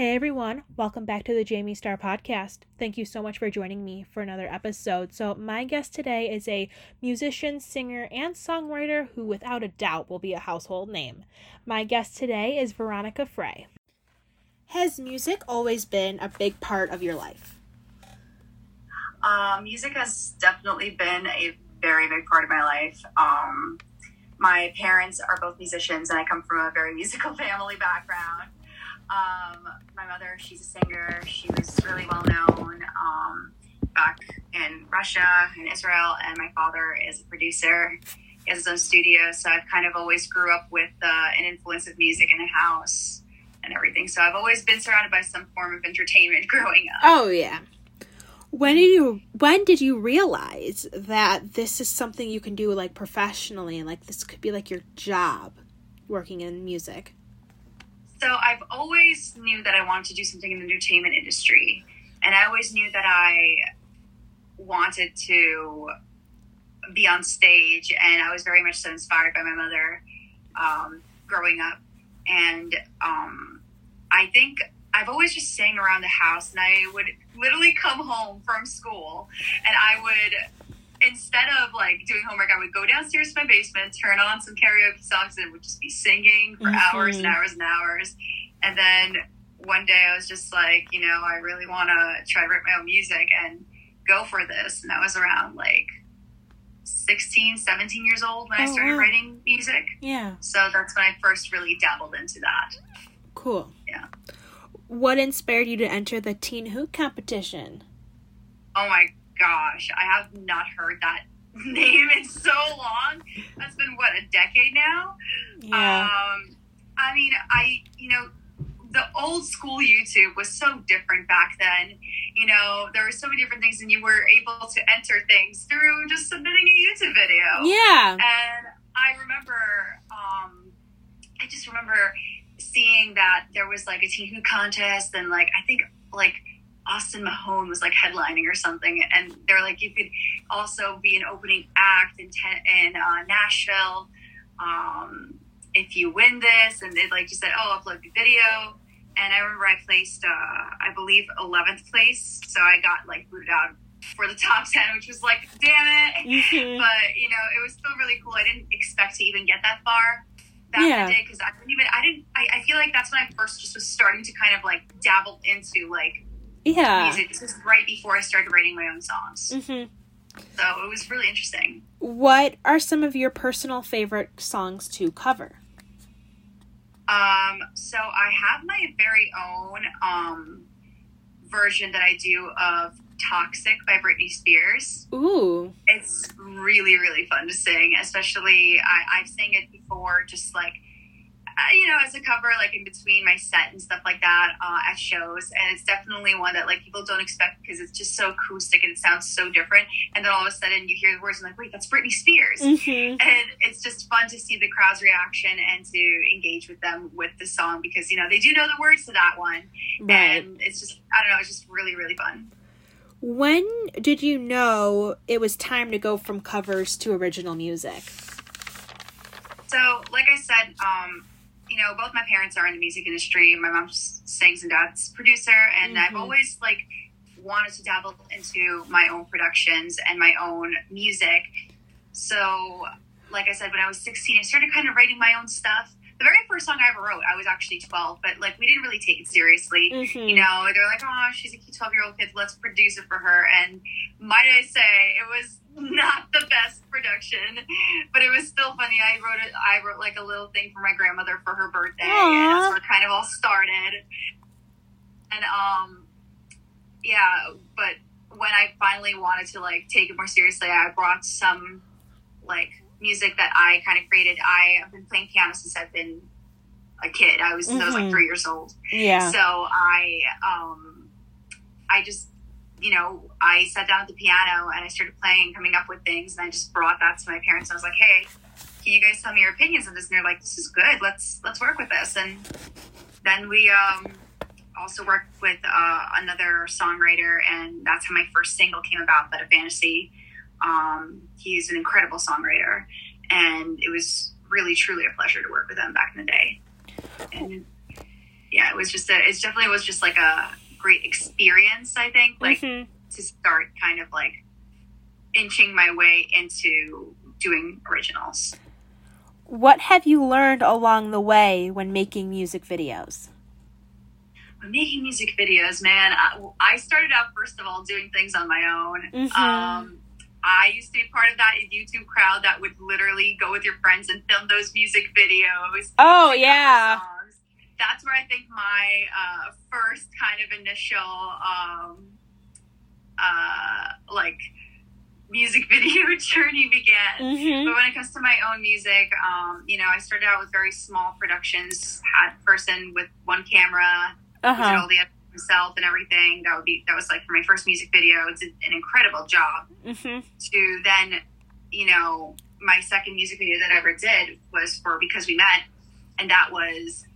Hey everyone, welcome back to the Jayme Starr podcast. Thank you so much for joining me for another episode. So, my guest today is a musician, singer, and songwriter who, without a doubt, will be a household name. My guest today is Veronica Frey. Has music always been a big part of your life? Uh, music has definitely been a very big part of my life. Um, my parents are both musicians, and I come from a very musical family background. Um, my mother, she's a singer. She was really well known um, back in Russia and Israel, and my father is a producer. He has his own studio, so I've kind of always grew up with uh, an influence of music in the house and everything. So I've always been surrounded by some form of entertainment growing up. Oh yeah. When did you when did you realize that this is something you can do like professionally and like this could be like your job working in music? So I've always knew that I wanted to do something in the entertainment industry, and I always knew that I wanted to be on stage, and I was very much so inspired by my mother um, growing up, and um, I think I've always just sang around the house, and I would literally come home from school, and I would instead of like doing homework, I would go downstairs to my basement, turn on some karaoke songs, and would just be singing for mm-hmm. hours and hours and hours. And then one day I was just like, you know, I really want to try to write my own music and go for this. And that was around like 16, 17 years old when oh, I started wow. writing music. Yeah. So that's when I first really dabbled into that. Cool. Yeah. What inspired you to enter the Teen Hoot competition? Oh my gosh, I have not heard that name in so long. That's been what a decade now. Yeah. Um, I mean, I you know, the old school YouTube was so different back then. You know, there were so many different things, and you were able to enter things through just submitting a YouTube video. Yeah. And I remember, um, I just remember seeing that there was like a teen contest, and like I think like Austin Mahone was like headlining or something, and they're like, you could also be an opening act in ten- in uh, Nashville um, if you win this, and they like just said, oh, upload the video. And I remember I placed, uh, I believe, eleventh place, so I got like booted out for the top ten, which was like, damn it. Mm-hmm. But you know, it was still really cool. I didn't expect to even get that far back yeah. in the day because I didn't even, I didn't, I, I feel like that's when I first just was starting to kind of like dabble into like yeah music. This was right before I started writing my own songs. Mm-hmm. So it was really interesting. What are some of your personal favorite songs to cover? Um, so I have my very own um, version that I do of Toxic by Britney Spears. Ooh. It's really, really fun to sing, especially I, I've sang it before, just like uh, you know, as a cover, like in between my set and stuff like that uh, at shows. And it's definitely one that like people don't expect because it's just so acoustic and it sounds so different. And then all of a sudden you hear the words and like, wait, that's Britney Spears. Mm-hmm. And it's just fun to see the crowd's reaction and to engage with them with the song because, you know, they do know the words to that one. Right. And it's just, I don't know, it's just really, really fun. When did you know it was time to go from covers to original music? So, like I said, um, you know, both my parents are in the music industry. My mom sings and dad's producer, and mm-hmm. I've always like wanted to dabble into my own productions and my own music. So, like I said, when I was 16, I started kind of writing my own stuff. The very first song I ever wrote, I was actually 12, but like we didn't really take it seriously. Mm-hmm. You know, they're like, oh, she's a 12 year old kid, let's produce it for her. And might I say, it was not the best production, but it was still funny. I wrote it. I wrote like a little thing for my grandmother for her birthday, Aww. and that's where it kind of all started. And um, yeah, but when I finally wanted to like take it more seriously, I brought some like music that I kind of created. I have been playing piano since I've been a kid. I was, mm-hmm. I was like mm-hmm. three years old. Yeah. So I um, I just you know, I sat down at the piano and I started playing, coming up with things, and I just brought that to my parents. I was like, "Hey, can you guys tell me your opinions on this?" And they're like, "This is good. Let's let's work with this." And then we um, also worked with uh, another songwriter, and that's how my first single came about, "But a Fantasy." Um, he's an incredible songwriter, and it was really truly a pleasure to work with him back in the day. And yeah, it was just a, it definitely was just like a great experience. I think, like Mhm. to start kind of like inching my way into doing originals. What have you learned along the way when making music videos? When making music videos, man, I, I started out first of all doing things on my own. Mhm. Um, I used to be part of that YouTube crowd that would literally go with your friends and film those music videos. Oh yeah. That's where I think my uh, first kind of initial, um, uh, like, music video journey began. Mhm. But when it comes to my own music, um, you know, I started out with very small productions. Had a person with one camera, Uh who did huh. all the himself and everything. That would be that was like for my first music video. It's an incredible job. Mhm. To then, you know, my second music video that I ever did was for because we met, and that was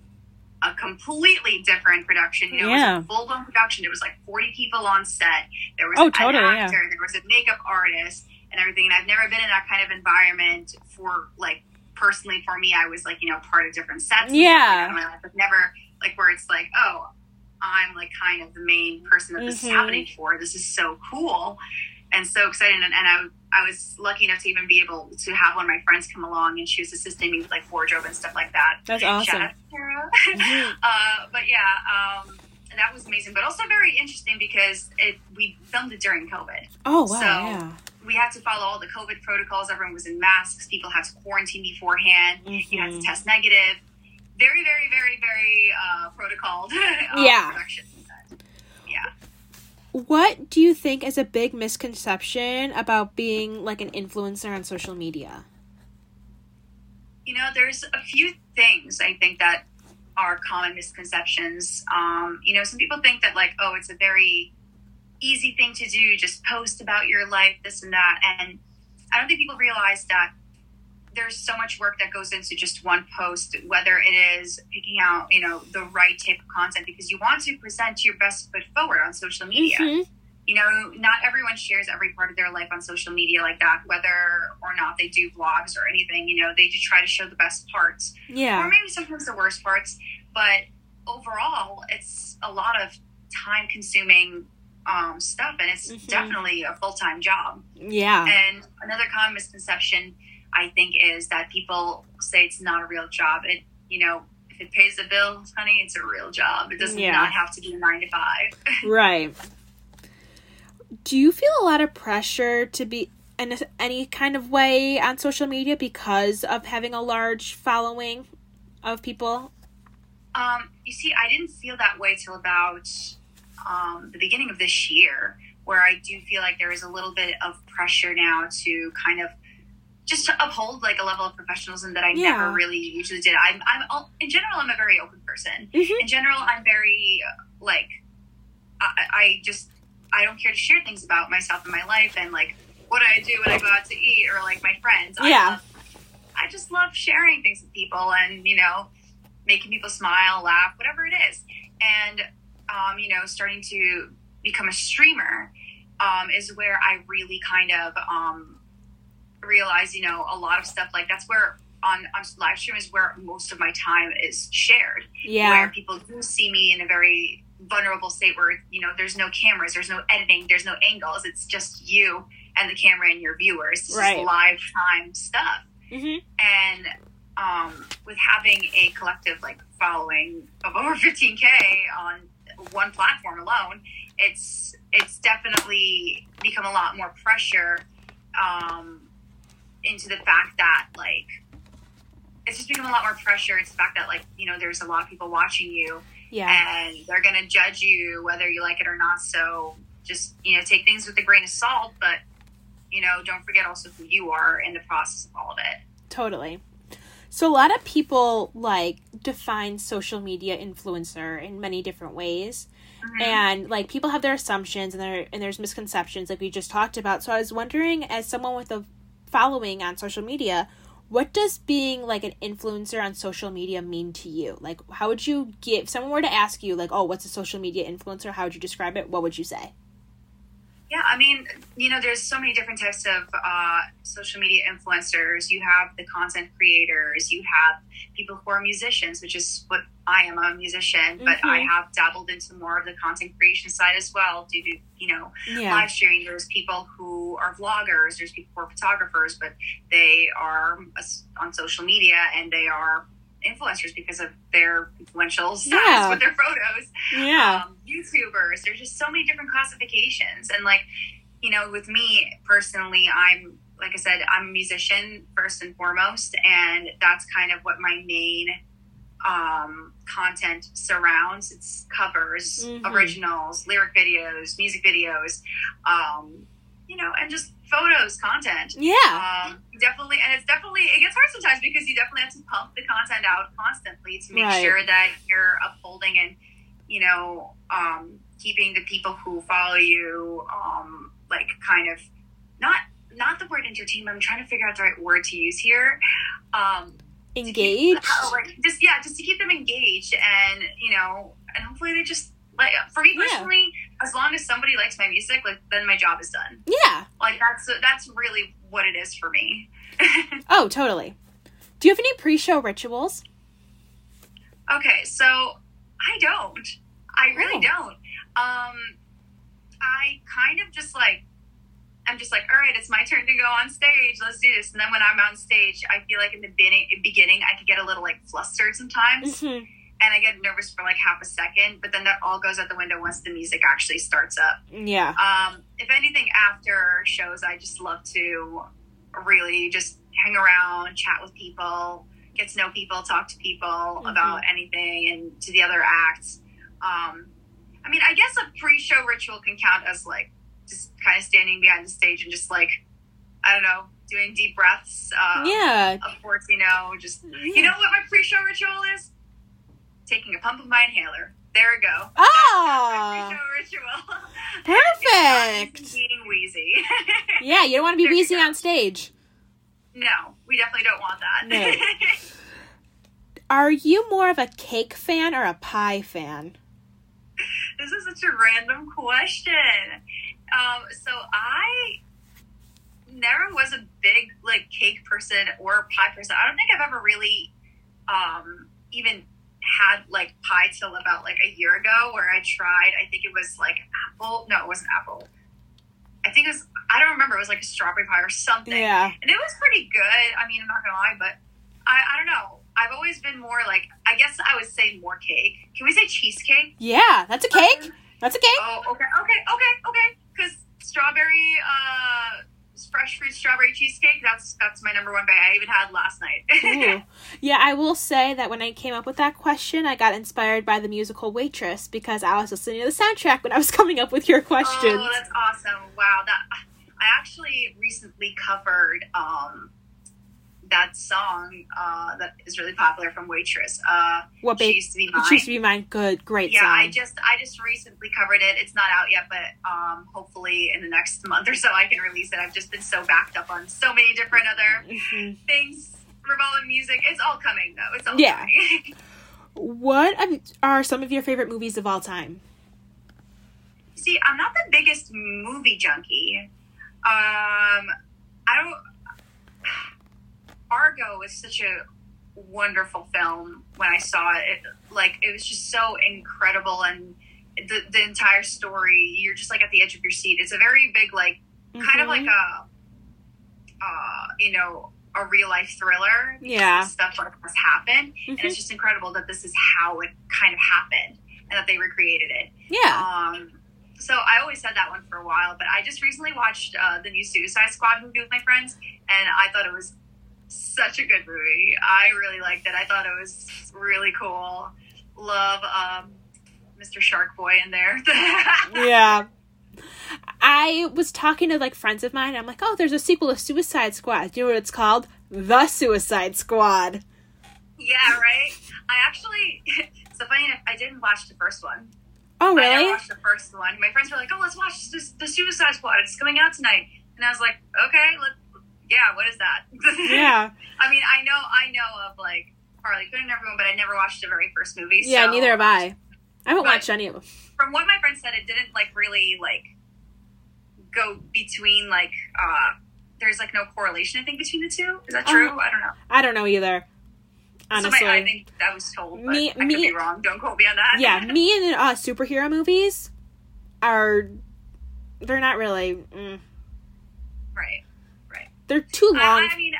a completely different production. You know, Yeah. it was a full blown production. There was like forty people on set. There was Oh, an totally, yeah. There was a makeup artist and everything. And I've never been in that kind of environment for like personally for me. I was like you know part of different sets. and stuff like Yeah. that in my life, but never like where it's like oh. I'm like kind of the main person that this Mhm. is happening for. This is so cool and so excited. And, and I, I was lucky enough to even be able to have one of my friends come along and she was assisting me with like wardrobe and stuff like that. That's awesome. out to Sarah. Mhm. uh, but yeah, um, that was amazing, but also very interesting because it we filmed it during COVID. Oh wow. So- yeah. We had to follow all the COVID protocols. Everyone was in masks. People had to quarantine beforehand. You had to Mhm. test negative. Very, very, very, very uh, protocoled. uh, Yeah. Production. Yeah. What do you think is a big misconception about being like an influencer on social media? You know, there's a few things I think that are common misconceptions. Um, you know, some people think that like, oh, it's a very easy thing to do, just post about your life, this and that. And I don't think people realize that there's so much work that goes into just one post, whether it is picking out, you know, the right type of content because you want to present your best foot forward on social media. Mhm. You know, not everyone shares every part of their life on social media like that, whether or not they do vlogs or anything. You know, they just try to show the best parts Yeah. or maybe sometimes the worst parts. But overall, it's a lot of time consuming um, stuff, and it's Mhm. definitely a full time job. Yeah. And another common misconception, I think, is that people say it's not a real job. It, you know, if it pays the bills, honey, it's a real job. It does Yeah. not have to be a nine to five. Right. Do you feel a lot of pressure to be in any kind of way on social media because of having a large following of people? Um, you see, I didn't feel that way till about um, the beginning of this year, where I do feel like there is a little bit of pressure now to kind of just to uphold like a level of professionalism that I Yeah. never really usually did. I'm, I'm in general, I'm a very open person. Mhm. In general, I'm very like I, I just I don't care to share things about myself and my life and like what I do when I go out to eat or like my friends. I Yeah. love I just love sharing things with people and, you know, making people smile, laugh, whatever it is. And, um, you know, starting to become a streamer um, is where I really kind of um, realize, you know, a lot of stuff like that's where on, on live stream is where most of my time is shared. Yeah. Where people do see me in a very vulnerable state where, you know, there's no cameras, there's no editing, there's no angles. It's just you and the camera and your viewers. It's Right. live time stuff hmm and um, with having a collective like following of over 15k on one platform alone it's it's definitely become a lot more pressure um, into the fact that like it's just become a lot more pressure it's the fact that like you know there's a lot of people watching you Yeah. and they're gonna judge you whether you like it or not so just you know take things with a grain of salt but you know don't forget also who you are in the process of all of it Totally. So a lot of people like define social media influencer in many different ways. Mhm. And like people have their assumptions and there and there's misconceptions like we just talked about. So I was wondering as someone with a following on social media, what does being like an influencer on social media mean to you? Like how would you give someone were to ask you like, "Oh, what's a social media influencer?" How would you describe it? What would you say? Yeah, I mean, you know, there's so many different types of uh, social media influencers. You have the content creators, you have people who are musicians, which is what I am a musician, mm-hmm. but I have dabbled into more of the content creation side as well due to, you know, yeah. live streaming. There's people who are vloggers, there's people who are photographers, but they are on social media and they are influencers because of their influential status yeah. with their photos. Yeah. Um, YouTubers. There's just so many different classifications. And like, you know, with me personally, I'm like I said, I'm a musician first and foremost, and that's kind of what my main um, content surrounds. It's covers, mm-hmm. originals, lyric videos, music videos, um, you know, and just photos, content. Yeah. Um, definitely, and it's definitely it gets hard sometimes because you definitely have to pump the content out constantly to make right. sure that you're upholding and you know um, keeping the people who follow you um, like kind of not not the word entertainment. I'm trying to figure out the right word to use here. Um, engaged. Keep, like just yeah, just to keep them engaged and you know, and hopefully they just like for me personally, yeah. As long as somebody likes my music, like then my job is done. Yeah, like that's that's really what it is for me. oh, totally. Do you have any pre-show rituals? Okay, so I don't. I really oh. don't. Um, I kind of just like I'm just like, all right, it's my turn to go on stage. Let's do this. And then when I'm on stage, I feel like in the beginning, beginning I could get a little like flustered sometimes. Mm-hmm and I get nervous for like half a second, but then that all goes out the window once the music actually starts up. Yeah. Um, if anything, after shows, I just love to really just hang around, chat with people, get to know people, talk to people mm-hmm. about anything, and to the other acts. Um, I mean, I guess a pre-show ritual can count as like just kind of standing behind the stage and just like I don't know, doing deep breaths. Um, yeah. Of course, you know, just yeah. you know what my pre-show ritual is taking a pump of my inhaler. There we go. Oh, ritual. Perfect. being wheezy. yeah, you don't want to be wheezy on stage. No, we definitely don't want that. No. Are you more of a cake fan or a pie fan? This is such a random question. Um, so I never was a big like cake person or pie person. I don't think I've ever really um, even had like pie till about like a year ago where I tried, I think it was like apple. No, it wasn't apple. I think it was, I don't remember. It was like a strawberry pie or something. Yeah. And it was pretty good. I mean, I'm not going to lie, but I, I don't know. I've always been more like, I guess I would say more cake. Can we say cheesecake? Yeah, that's a cake. Um, that's a cake. Oh, okay, okay, okay, okay. Because strawberry, uh, fresh fruit strawberry cheesecake. That's that's my number one bag. I even had last night. yeah, I will say that when I came up with that question, I got inspired by the musical Waitress because I was listening to the soundtrack when I was coming up with your questions. Oh, that's awesome! Wow, that I actually recently covered um, that song uh, that is really popular from Waitress. Uh, what ba- used to be mine. She used to be mine. Good, great. Yeah, song. I just I just recently covered it. It's not out yet, but um, hopefully in the next month or so I can release it. I've just been so backed up on so many different other mm-hmm. things revolving music. It's all coming though. It's all yeah. coming. what are some of your favorite movies of all time? See, I'm not the biggest movie junkie. Um, I don't Argo was such a wonderful film when I saw it. it. Like it was just so incredible, and the the entire story. You're just like at the edge of your seat. It's a very big, like mm-hmm. kind of like a, uh, you know, a real life thriller. Yeah, stuff like this happened, mm-hmm. and it's mm-hmm. just incredible that this is how it kind of happened, and that they recreated it. Yeah. Um, so I always said that one for a while, but I just recently watched uh, the new Suicide Squad movie with my friends, and I thought it was such a good movie. I really liked it. I thought it was really cool. Love um, Mr. Shark Boy in there. yeah. I was talking to like friends of mine. I'm like, oh, there's a sequel of Suicide Squad. Do you know what it's called? The Suicide Squad. Yeah, right. I actually, so funny enough, I didn't watch the first one. Oh, really? I watched the first one. My friends were like, "Oh, let's watch this, the Suicide Squad. It's coming out tonight." And I was like, "Okay, let yeah, what is that? Yeah. I mean, I know, I know of like Harley Quinn and everyone, but I never watched the very first movie. Yeah, so. neither have I. I haven't watched any of them. From what my friend said, it didn't like really like go between like uh there's like no correlation I think between the two. Is that true? Uh, I don't know. I don't know either. Honestly, Somebody, I think that was told, but Me- I could me- be wrong. Don't quote me on that. yeah, me and uh, superhero movies are they're not really. Mm, right. They're too long. I, I mean,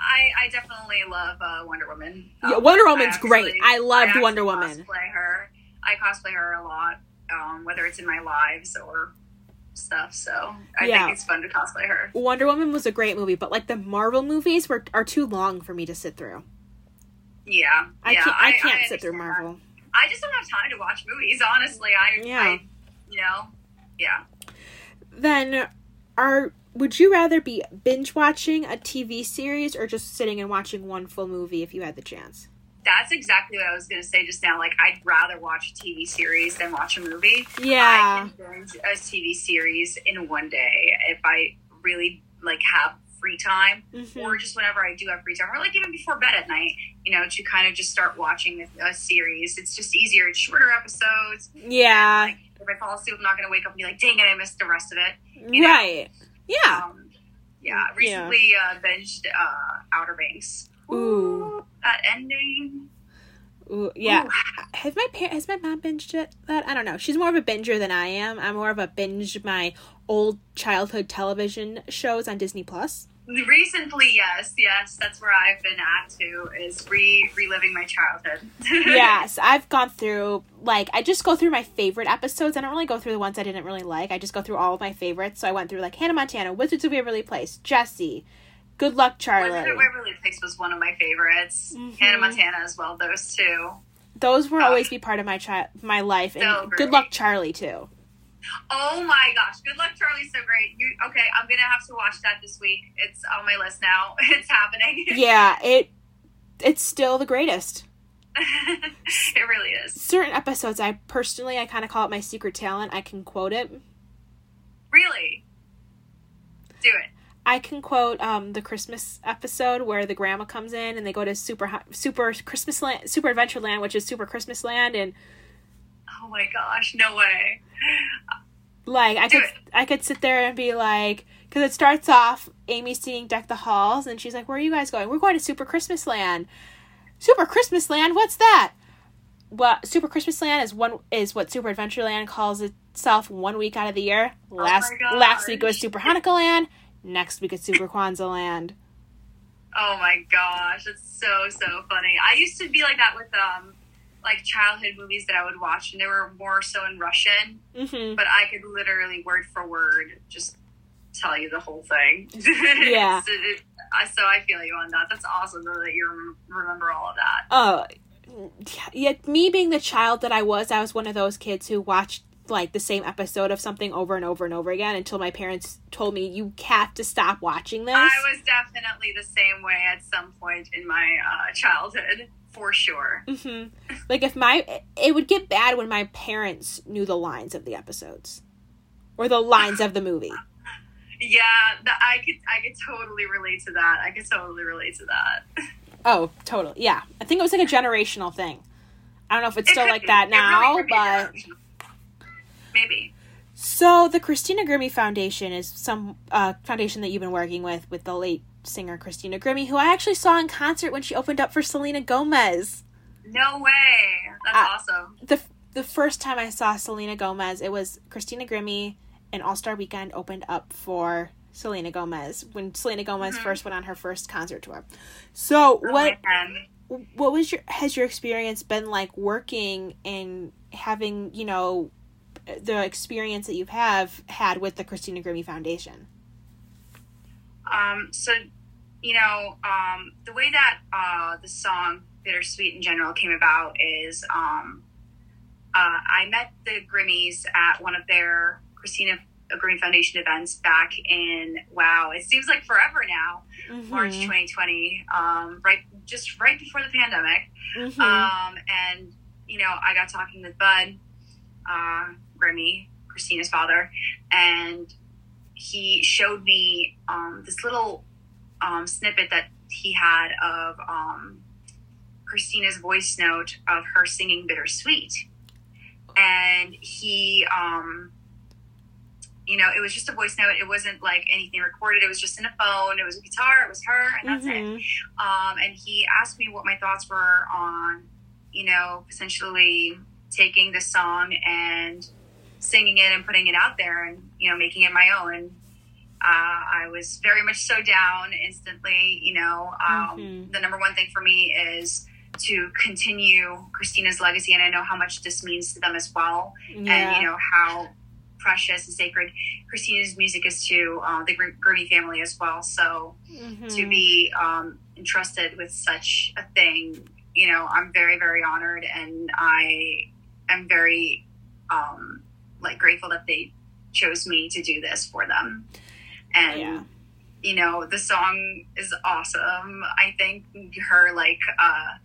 I I definitely love uh, Wonder Woman. Yeah, Um, Wonder I Woman's great. I loved actually Wonder Woman. Cosplay her. I cosplay her a lot, um, whether it's in my lives or stuff. So I Yeah. think it's fun to cosplay her. Wonder Woman was a great movie, but like the Marvel movies were are too long for me to sit through. Yeah, I yeah, can't. I, can't sit through understand that. Marvel. I just don't have time to watch movies. Honestly, I, Yeah. I you know, yeah. Then, are would you rather be binge watching a TV series or just sitting and watching one full movie if you had the chance? That's exactly what I was going to say just now. Like, I'd rather watch a TV series than watch a movie. Yeah. I can binge a TV series in one day if I really like have free time, Mhm. or just whenever I do have free time, or like even before bed at night. You know, to kind of just start watching a, a series. It's just easier. It's shorter episodes. Yeah. Like, if I fall asleep, I'm not going to wake up and be like, "Dang it, I missed the rest of it." you know. Right. Yeah. Um, yeah, recently uh, binged uh, Outer Banks. Ooh. that ending. Ooh, yeah. Ooh. Has my par- has my mom binged it? That I don't know. She's more of a binger than I am. I'm more of a binge my old childhood television shows on Disney Plus. Recently, yes, yes, that's where I've been at too. Is re reliving my childhood. yes, I've gone through like I just go through my favorite episodes. I don't really go through the ones I didn't really like. I just go through all of my favorites. So I went through like Hannah Montana, Wizards of Waverly Place, Jessie, Good Luck Charlie. Wizard of Waverly Place was one of my favorites. Mhm. Hannah Montana as well. Those two. Those will Oh. always be part of my child my life, and So Good. Luck Charlie too. Oh my gosh, Good Luck Charlie's so great. You okay? I'm gonna have to watch that this week. It's on my list now. It's happening. Yeah, it it's still the greatest. it really is. Certain episodes, I personally I kind of call it my secret talent. I can quote it. Really. Do it. I can quote um, the Christmas episode where the grandma comes in and they go to super super Christmas land, super Adventure Land, which is super Christmas land, and Oh my gosh, no way. like I Do could it. I could sit there and be like, because it starts off Amy seeing Deck the Halls, and she's like, "Where are you guys going? We're going to Super Christmas Land." Super Christmas Land, what's that? Well, Super Christmas Land is one is what Super Adventure Land calls itself one week out of the year. Last Oh last week was. Super Hanukkah Land. Next week is Super Kwanzaa Land. Oh my gosh, that's so so funny. I used to be like that with um like childhood movies that I would watch, and they were more so in Russian, hmm but I could literally word for word just tell you the whole thing. Yeah. so, it- I- so I feel you on that. That's awesome though that you rem- remember all of that. Oh, yeah. Me being the child that I was, I was one of those kids who watched like the same episode of something over and over and over again until my parents told me you have to stop watching this. I was definitely the same way at some point in my uh, childhood, for sure. hmm Like if my it would get bad when my parents knew the lines of the episodes or the lines of the movie. Yeah, that I could I could totally relate to that. I could totally relate to that. Oh, totally. Yeah, I think it was like a generational thing. I don't know if it's It still like be. that now, really but. Maybe. So the Christina Grimmie Foundation is some uh, foundation that you've been working with with the late singer Christina Grimmie, who I actually saw in concert when she opened up for Selena Gomez. No way. That's Uh, awesome. the The first time I saw Selena Gomez, it was Christina Grimmie and All Star Weekend opened up for Selena Gomez when Selena Gomez Mhm. first went on her first concert tour. So Oh, what what was your has your experience been like working and having you know the experience that you've have had with the Christina Grimmie Foundation? Um, so, you know, um, the way that uh, the song Bittersweet in general came about is um, uh, I met the Grimmies at one of their Christina Grimmie Foundation events back in, wow, it seems like forever now, March Mhm. 2020, um, right, just right before the pandemic. Mhm. Um, and you know, I got talking with Bud, uh, Grimmie, Christina's father, and he showed me um, this little um, snippet that he had of um, Christina's voice note of her singing "Bittersweet," and he um, you know, it was just a voice note. It wasn't like anything recorded. It was just in a phone. It was a guitar. It was her, and that's mm-hmm. it. Um, and he asked me what my thoughts were on, you know, essentially taking the song and singing it and putting it out there and you know making it my own. Uh, I was very much so down instantly. You know, um, mm-hmm. the number one thing for me is to continue Christina's legacy, and I know how much this means to them as well, yeah. and you know how precious and sacred Christina's music is to uh, the Grimmie family as well. So mm-hmm. to be um, entrusted with such a thing, you know, I'm very, very honored, and I am very um, like grateful that they chose me to do this for them. And yeah. you know, the song is awesome. I think her like uh,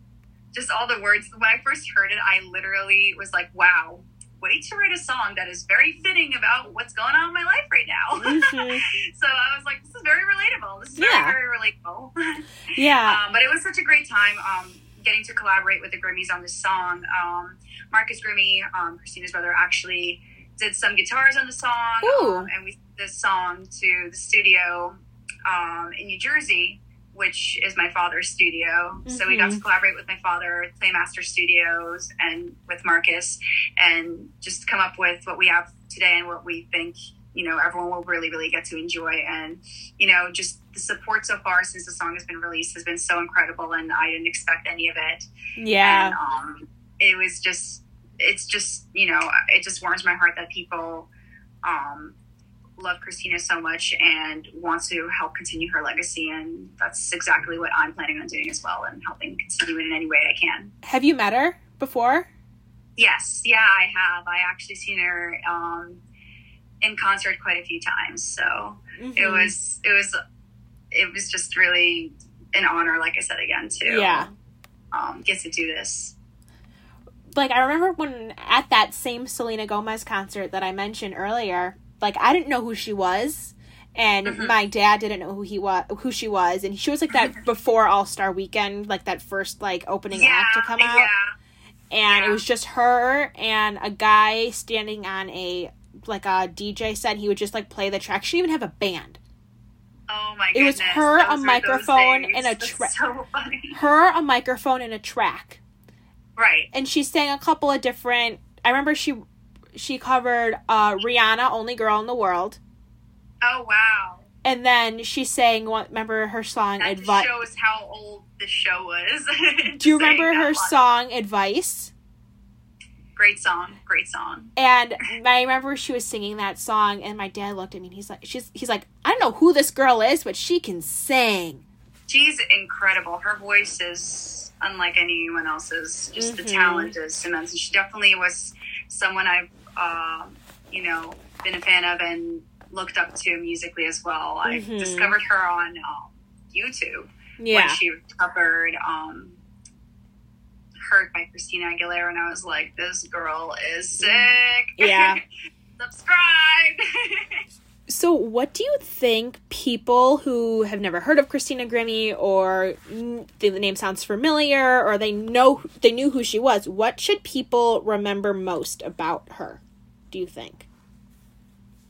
just all the words. When I first heard it, I literally was like, "Wow." way to write a song that is very fitting about what's going on in my life right now. Mm-hmm. so I was like, this is very relatable. This is yeah. very, very relatable. yeah. Um, but it was such a great time um, getting to collaborate with the Grimmies on this song. Um, Marcus Grimmie, um, Christina's brother, actually did some guitars on the song. Um, and we this song to the studio um, in New Jersey which is my father's studio. Mm-hmm. So we got to mm-hmm. collaborate with my father, Playmaster Studios, and with Marcus, and just come up with what we have today and what we think you know everyone will really really get to enjoy and you know just the support so far since the song has been released has been so incredible and i didn't expect any of it yeah and, um, it was just it's just you know it just warms my heart that people um, love Christina so much and wants to help continue her legacy. And that's exactly what I'm planning on doing as well and helping continue it in any way I can. Have you met her before? Yes. Yeah, I have. I actually seen her um, in concert quite a few times. So mm-hmm. it was, it was, it was just really an honor, like I said again, to yeah. um, get to do this like I remember when at that same Selena Gomez concert that I mentioned earlier, like I didn't know who she was and mm-hmm. my dad didn't know who he was who she was and she was like that before all star weekend like that first like opening yeah, act to come out yeah. and yeah. it was just her and a guy standing on a like a dj set he would just like play the track she didn't even have a band Oh my goodness. It was her, those a microphone, and a track. So her, a microphone, and a track. Right. And she sang a couple of different. I remember she she covered uh, Rihanna, "Only Girl in the World." Oh wow! And then she sang. What remember her song? Advice. That shows how old the show was. Do you remember her song "Advice"? Great song, great song. And I remember she was singing that song, and my dad looked at me, and he's like, "She's," he's like, "I don't know who this girl is, but she can sing." She's incredible. Her voice is unlike anyone else's. Just mm-hmm. the talent is immense. And she definitely was someone I've uh, you know, been a fan of and looked up to musically as well. I mm-hmm. discovered her on um, YouTube yeah. when she covered um, "Hurt" by Christina Aguilera, and I was like, "This girl is sick." Yeah, subscribe. so, what do you think people who have never heard of Christina Grimmie or the name sounds familiar or they know they knew who she was, what should people remember most about her? Do you think?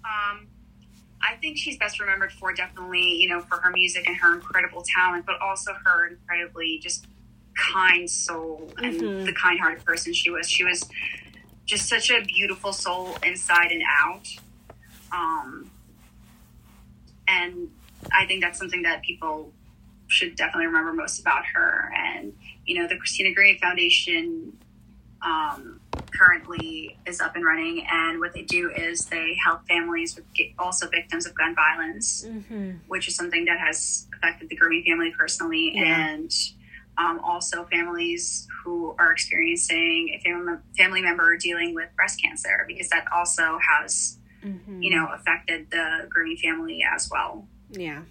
Um, I think she's best remembered for definitely, you know, for her music and her incredible talent, but also her incredibly just kind soul and mm-hmm. the kind-hearted person she was. She was just such a beautiful soul inside and out. Um, and I think that's something that people should definitely remember most about her. And you know, the Christina Grimmie Foundation um, currently is up and running, and what they do is they help families with also victims of gun violence, mm-hmm. which is something that has affected the Grimmie family personally, yeah. and um, also families who are experiencing a family family member dealing with breast cancer, because that also has mm-hmm. you know affected the Grimmie family as well. Yeah,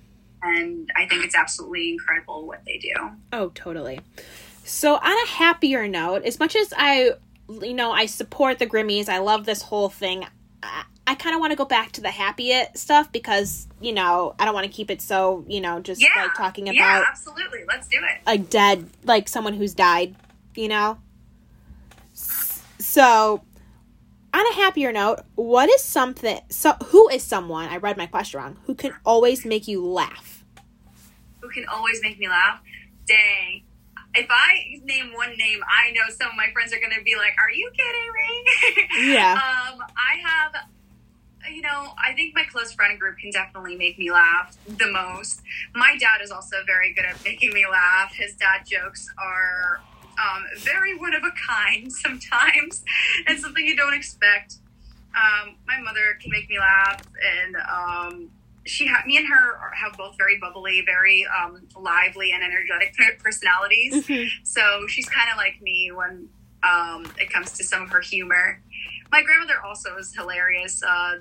and I think it's absolutely incredible what they do. Oh, totally. So, on a happier note, as much as I, you know, I support the Grimmies, I love this whole thing. I, I kind of want to go back to the happy stuff because, you know, I don't want to keep it so, you know, just yeah, like talking about. Yeah, absolutely. Let's do it. A dead, like someone who's died, you know? So, on a happier note, what is something? So, who is someone? I read my question wrong. Who can always make you laugh? Who can always make me laugh? Dang. If I name one name, I know some of my friends are going to be like, "Are you kidding me?" Yeah. um, I have, you know, I think my close friend group can definitely make me laugh the most. My dad is also very good at making me laugh. His dad jokes are um, very one of a kind sometimes, and something you don't expect. Um, my mother can make me laugh, and um, she ha- me and her are, have both very bubbly, very um, lively and energetic personalities. Mhm. So she's kind of like me when um, it comes to some of her humor. My grandmother also is hilarious. Uh,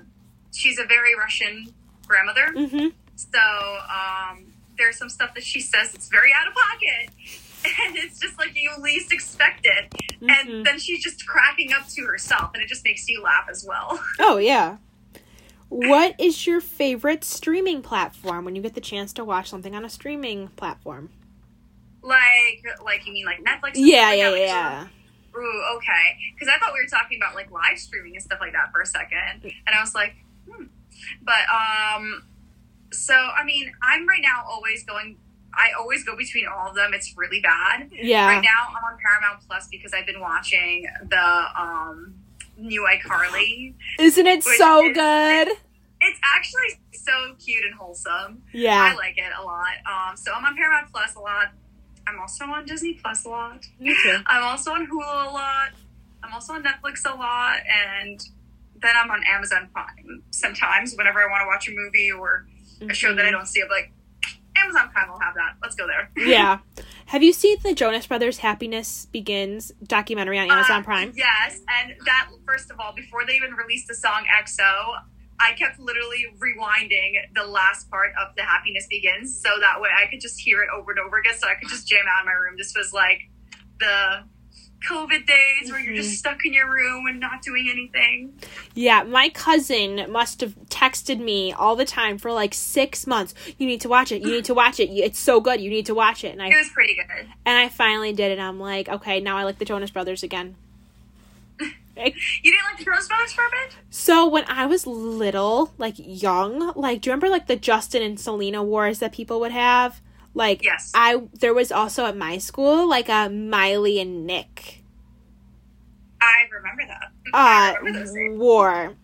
she's a very Russian grandmother. Mhm. So um, there's some stuff that she says that's very out of pocket. And it's just like you least expect it. Mhm. And then she's just cracking up to herself, and it just makes you laugh as well. Oh yeah. What is your favorite streaming platform when you get the chance to watch something on a streaming platform? like, like you mean like Netflix? Yeah, like yeah? Yeah. Ooh, okay. Because I thought we were talking about like live streaming and stuff like that for a second, and I was like, hmm. But um, so I mean, I'm right now always going. I always go between all of them. It's really bad. Yeah. Right now, I'm on Paramount Plus because I've been watching the um new iCarly. Isn't it so is- good? It's actually so cute and wholesome. Yeah. I like it a lot. Um, so I'm on Paramount Plus a lot. I'm also on Disney Plus a lot. Me too. I'm also on Hulu a lot. I'm also on Netflix a lot, and then I'm on Amazon Prime sometimes whenever I want to watch a movie or a show that I don't see. I'm like, Prime will have that. Let's go there. Yeah. Have you seen the Jonas Brothers Happiness Begins documentary on Amazon Uh, Prime? Yes, and that first of all, before they even released the song EXO, I kept literally rewinding the last part of the Happiness Begins, so that way I could just hear it over and over again, so I could just jam out in my room. This was like the COVID days where you're just mm-hmm. stuck in your room and not doing anything. Yeah, my cousin must have texted me all the time for like six months. You need to watch it. You need to watch it. It's so good. You need to watch it. And It I was pretty good. and I finally did it. I'm like, okay, now I like the Jonas Brothers again. You didn't like the Jonas Brothers for a bit? So when I was little, like young, like do you remember like the Justin and Selena wars that people would have? Like Yes. I there was also at my school like a Miley and Nick I remember that. I uh remember those war.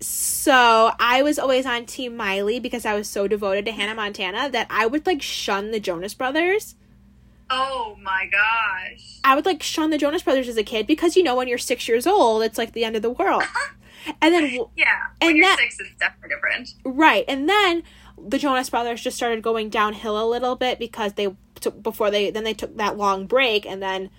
So I was always on Team Miley because I was so devoted to Hannah Montana that I would like shun the Jonas Brothers. Oh my gosh. I would like shun the Jonas Brothers as a kid because you know when you're six years old, it's like the end of the world. And then Yeah. When And you're that- six, it's definitely different. Right, and then the Jonas Brothers just started going downhill a little bit because they took before they then they took that long break, and then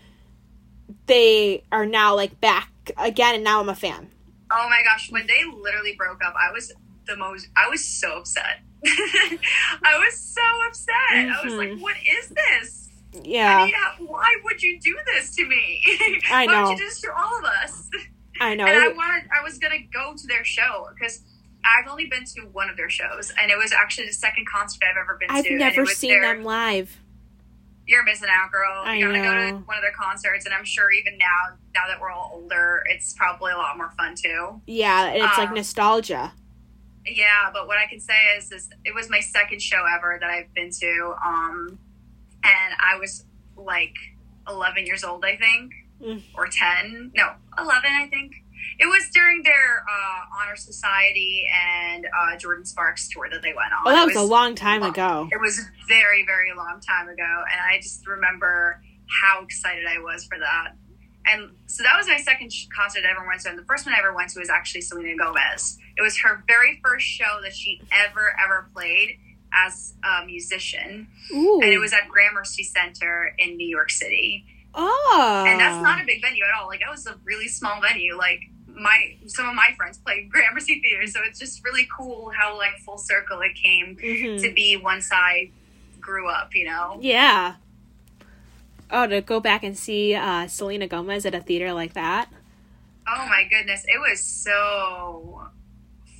they are now like back again, and now I'm a fan. Oh my gosh, when they literally broke up, I was the most, I was so upset. I was so upset. I was like, Mhm. what is this? I Yeah, mean, why would you do this to me? I Why know. would you do this to all of us? I know. And I wanted, I was gonna go to their show because I've only been to one of their shows, and it was actually the second concert I've ever been to. I've to. it never seen their- them live. You're missing out, girl. I you gotta go to one of their concerts, and I'm sure even now, now that we're all older, it's probably a lot more fun too. Yeah, it's like Um, nostalgia. Yeah, but what I can say is, is it was my second show ever that I've been to, um, and I was like 11 years old, I think, Mm. or 10. No, 11, I think. It was during their uh, honor society and uh, Jordin Sparks tour that they went on. Oh, that It was a long time long. ago. It was very, very long time ago, and I just remember how excited I was for that. And so that was my second concert I ever went to, and the first one I ever went to was actually Selena Gomez. It was her very first show that she ever, ever played as a musician, Ooh. and it was at Gramercy Center in New York City. oh, And that's not a big venue at all. Like that was a really small venue. Like my some of my friends played Gramercy Theater, so it's just really cool how like full circle it came Mhm. to be once I grew up, you know? Yeah. Oh, to go back and see uh, Selena Gomez at a theater like that. Oh my goodness, it was so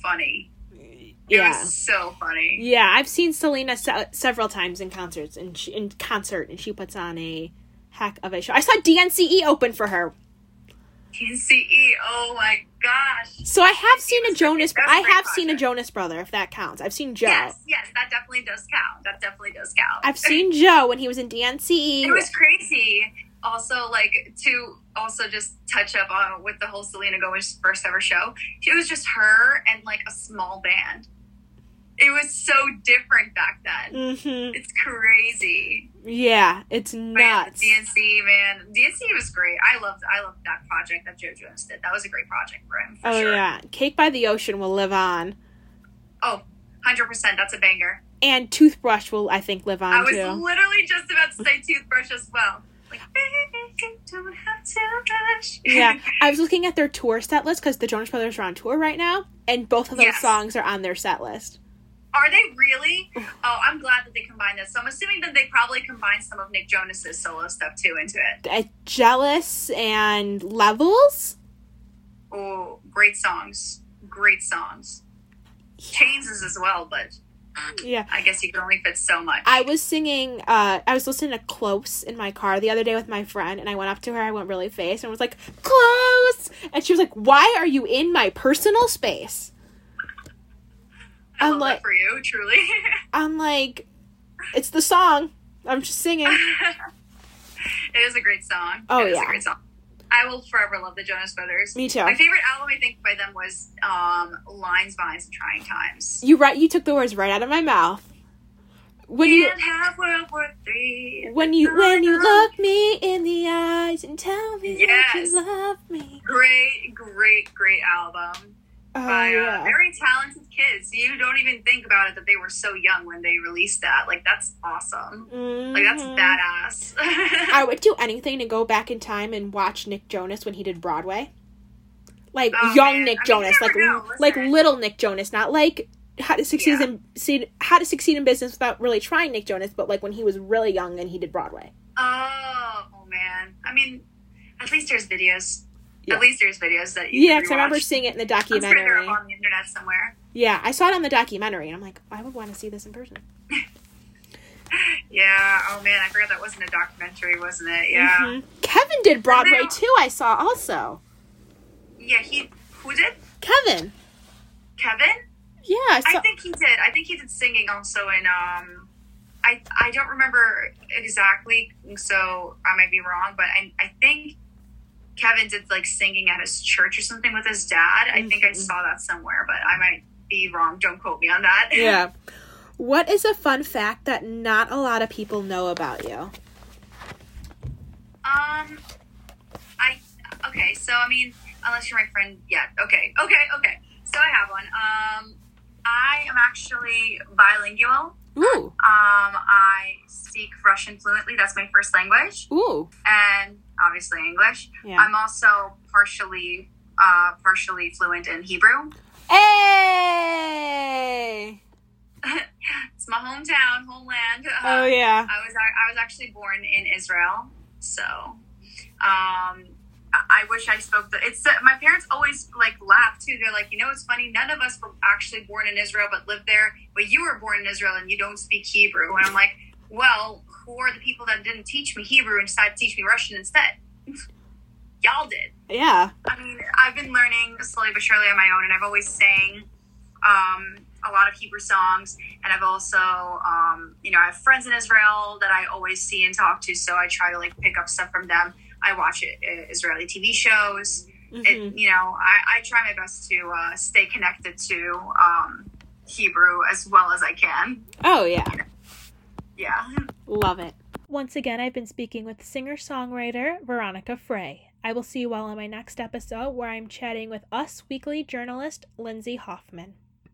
funny. It Yeah. was so funny. Yeah, I've seen Selena se- several times in concerts and she, in concert, and she puts on a heck of a show. I saw DNCE open for her. DNCE. Oh my gosh. So I have seen a Jonas. that was a I have seen a. Jonas brother, if that counts. I've seen Joe. Yes, yes, that definitely does count. That definitely does count. I've seen Joe when he was in DNCE. it was crazy. Also, like to also just touch up on with the whole Selena Gomez first ever show. It was just her and like a small band. It was so different back then. hmm It's crazy. Yeah, it's nuts. the DNCE man, DNCE was great. I loved, I loved that project that Joe Jonas did. That was a great project for him. For oh sure. yeah, Cake by the Ocean will live on, Oh, 100 percent. That's a banger. and Toothbrush will I think live on. I was too. literally just about to say toothbrush as well. Like, baby, don't have to rush. yeah, I was looking at their tour set list because the Jonas Brothers are on tour right now, and both of those Yes. songs are on their set list. Are they really? Oh, I'm glad that they combined this. So I'm assuming that they probably combined some of Nick Jonas's solo stuff too into it. Uh, Jealous and Levels. Oh, great songs. Great songs. Chains is as well, but Yeah. I guess you can only fit so much. I was singing, uh, I was listening to Close in my car the other day with my friend, and I went up to her, I went really fast, and was like, Close! And she was like, Why are you in my personal space? I I'm love like- for you, truly. I'm like, It's the song. I'm just singing. it is a great song. Oh, it yeah. a great song. I will forever love the Jonas Brothers. Me too. My favorite album, I think, by them was um, Lines, Vines, and Trying Times. You right, you took the words right out of my mouth. When you Can't have World War Three. when you when you look me in the eyes and tell me that you love me. Great, great, great album Oh by uh, very talented kids. You don't even think about it that they were so young when they released that. Like that's awesome. Like that's Mhm. badass. I would do anything to go back in time and watch Nick Jonas when he did Broadway. Like Oh, young man. Nick I Jonas, like know, like little Nick Jonas, not like how to succeed Yeah. in how to succeed in business without really trying Nick Jonas, but like when he was really young and he did Broadway. oh, oh man. I mean, at least there's videos. Yeah. At least there's videos that you Yeah, because I remember seeing it in the I'm sure they're documentary. on the internet somewhere. Yeah, I saw it on the documentary, and I'm like, I would want to see this in person. Yeah. Oh man, I forgot that wasn't a documentary, wasn't it? Yeah. Mhm. Kevin did Broadway too. I saw also. Yeah. He who did Kevin. Kevin? Yeah, I saw. I think he did. I think he did singing also in um I I don't remember exactly, so I might be wrong, but I I think Kevin did like singing at his church or something with his dad. I think I Mhm. saw that somewhere, but I might be wrong. Don't quote me on that. yeah. What is a fun fact that not a lot of people know about you? Um I okay, so I mean, unless you're my friend yet. Okay. Okay, okay. So I have one. Um I am actually bilingual. Ooh, Um, I speak Russian fluently. That's my first language, ooh, and obviously English. yeah. I'm also partially, uh, partially fluent in Hebrew. hey! It's my hometown, homeland. Uh, Oh yeah. I was I was actually born in Israel, so um, I- wish I spoke the. It's my parents always like laugh too. They're like, you know, it's funny. None of us were actually born in Israel, but lived there. But you were born in Israel and you don't speak Hebrew. And I'm like, well, who are the people that didn't teach me Hebrew and decided to teach me Russian instead? Y'all did. Yeah. I mean, I've been learning slowly but surely on my own, and I've always sang um, a lot of Hebrew songs, and I've also, um, you know, I have friends in Israel that I always see and talk to, so I try to like pick up stuff from them. I watch it, uh, Israeli TV shows. Mhm. It, you know, I, I try my best to uh, stay connected to um, Hebrew as well as I can. Oh yeah. Yeah. Love it. Once again, I've been speaking with singer songwriter Veronica Frey. I will see you all on my next episode where I'm chatting with Us Weekly journalist Lindsay Hoffman.